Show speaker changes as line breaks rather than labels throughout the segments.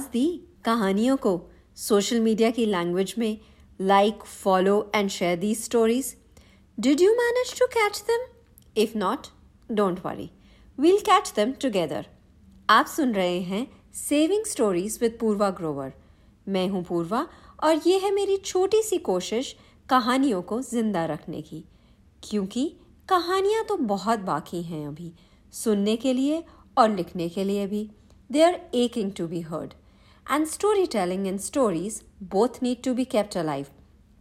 आवाज़ दी कहानियों को। सोशल मीडिया की लैंग्वेज में like follow and share the stories did you manage to catch them if not don't worry we'll catch them together आप सुन रहे हैं saving stories with Purva Grover मैं हूँ पूर्वा और ये है मेरी छोटी सी कोशिश कहानियों को ज़िंदा रखने की। क्योंकि कहानियाँ तो बहुत बाकी हैं अभी, सुनने के लिए और लिखने के लिए भी। They are aching to be heard and story telling and stories both need to be kept alive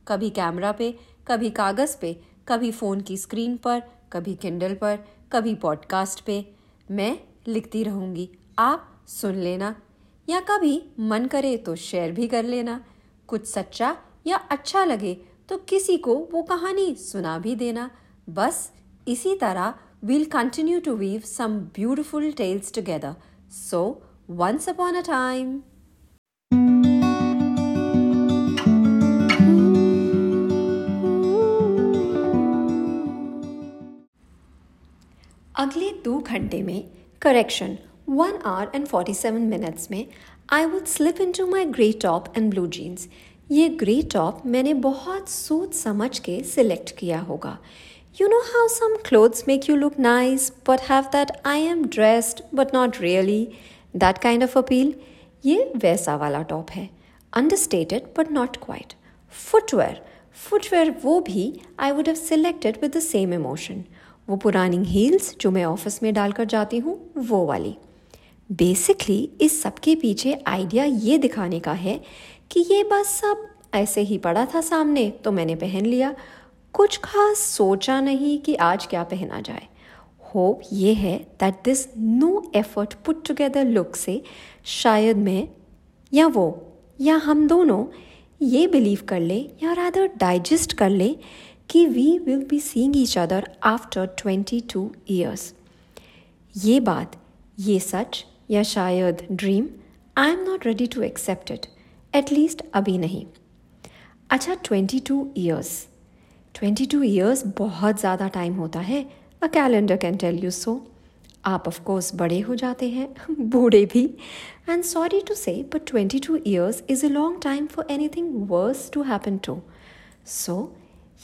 कभी कैमरा पे कभी कागज़ पे कभी फ़ोन की स्क्रीन पर कभी किंडल पर कभी पॉडकास्ट पे। मैं लिखती रहूँगी। आप सुन लेना। या कभी मन करे तो शेयर भी कर लेना। कुछ सच्चा या अच्छा लगे तो किसी को वो कहानी सुना भी देना। बस इसी तरह we'll continue to weave some beautiful tales together. So, once upon a time. अगले दो घंटे में correction one hour and forty seven minutes में I would slip into my grey top and blue jeans ये ग्रे टॉप मैंने बहुत सोच समझ के सिलेक्ट किया होगा। You know how some clothes make you look nice but have that I am dressed but not really that kind of appeal ये वैसा वाला टॉप है। Understated but not quite footwear footwear वो भी I would have selected with the same emotion वो पुरानी heels जो मैं ऑफ़िस में डालकर जाती हूँ, वो वाली। बेसिकली इस सब के पीछे आइडिया ये दिखाने का है कि ये बस सब ऐसे ही पड़ा था सामने तो मैंने पहन लिया। कुछ खास सोचा नहीं कि आज क्या पहना जाए। होप ये है that this no effort put together look से शायद मैं या वो, या हम दोनों ये बिलीव कर ले या रादर डाइजेस्ट कर ले कि we will be seeing each other after twenty two years ये बात, ये सच या शायद dream I am not ready to accept it at least अभी नहीं। अच्छा twenty two years twenty two years बहुत ज़्यादा टाइम होता है a calendar can tell you so आप ऑफ़ कोर्स बड़े हो जाते हैं, बूढ़े भी। And sorry to say but twenty two years is a long time for anything worse to happen to so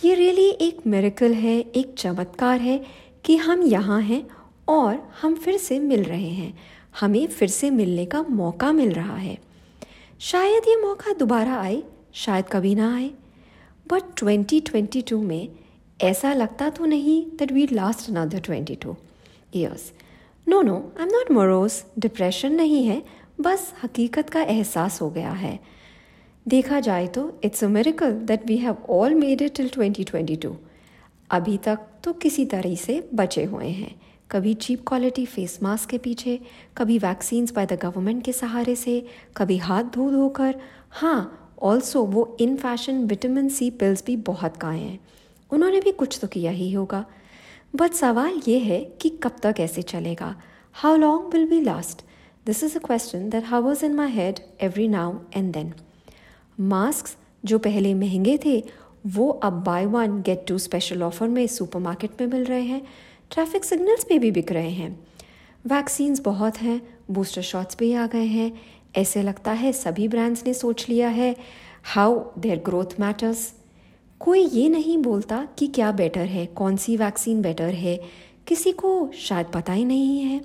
ये रियली एक मेरिकल है, एक चमत्कार है कि हम यहाँ हैं और हम फिर से मिल रहे हैं। हमें फिर से मिलने का मौका मिल रहा है। शायद ये मौका दोबारा आए, शायद कभी ना आए। बट 2022 में ऐसा लगता तो नहीं that we last another 22 years no no I am not morose depression नहीं है, बस हकीकत का एहसास हो गया है। देखा जाए तो it's a miracle that we have all made it till 2022 अभी तक तो किसी तरह से बचे हुए हैं। कभी चीप क्वालिटी फेस मास्क के पीछे, कभी वैक्सीन्स बाय द गवर्नमेंट के सहारे से, कभी हाथ धो धोकर। हाँ ऑल्सो वो in fashion vitamin C pills भी बहुत खाए हैं। उन्होंने भी कुछ तो किया ही होगा। बट सवाल ये है कि कब तक ऐसे चलेगा? How long will be last this is a question that hovers in my head every now and then mask जो पहले महँगे थे, वो अब buy one get two special offer में सुपरमार्केट में मिल रहे हैं। ट्रैफ़िक सिग्नल्स पे भी बिक रहे हैं। वैक्सीन्स बहुत हैं बूस्टर शॉट्स भी आ गए हैं। ऐसे लगता है सभी ब्रांड्स ने सोच लिया है हाउ देयर ग्रोथ मैटर्स कोई ये नहीं बोलता कि क्या बेटर है, कौन सी वैक्सीन बेटर है। किसी को शायद पता ही नहीं है।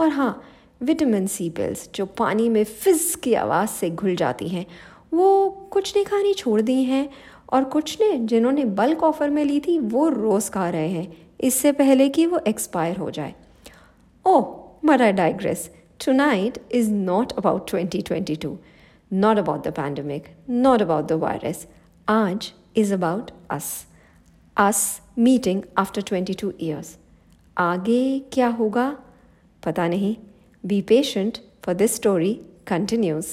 और हाँ विटामिन सी पिल्स जो पानी में फिज की आवाज़ से घुल जाती हैं वो कुछ ने खानी छोड़ दी हैं। और कुछ ने, जिन्होंने बल्क ऑफ़र में ली थी, वो रोज़ खा रहे हैं। इससे पहले कि वो एक्सपायर हो जाए। ओह but I digress tonight is not about twenty twenty two not about the pandemic not about the virus आज is about us us meeting after twenty two years आगे क्या होगा? पता नहीं. Be patient for this story continues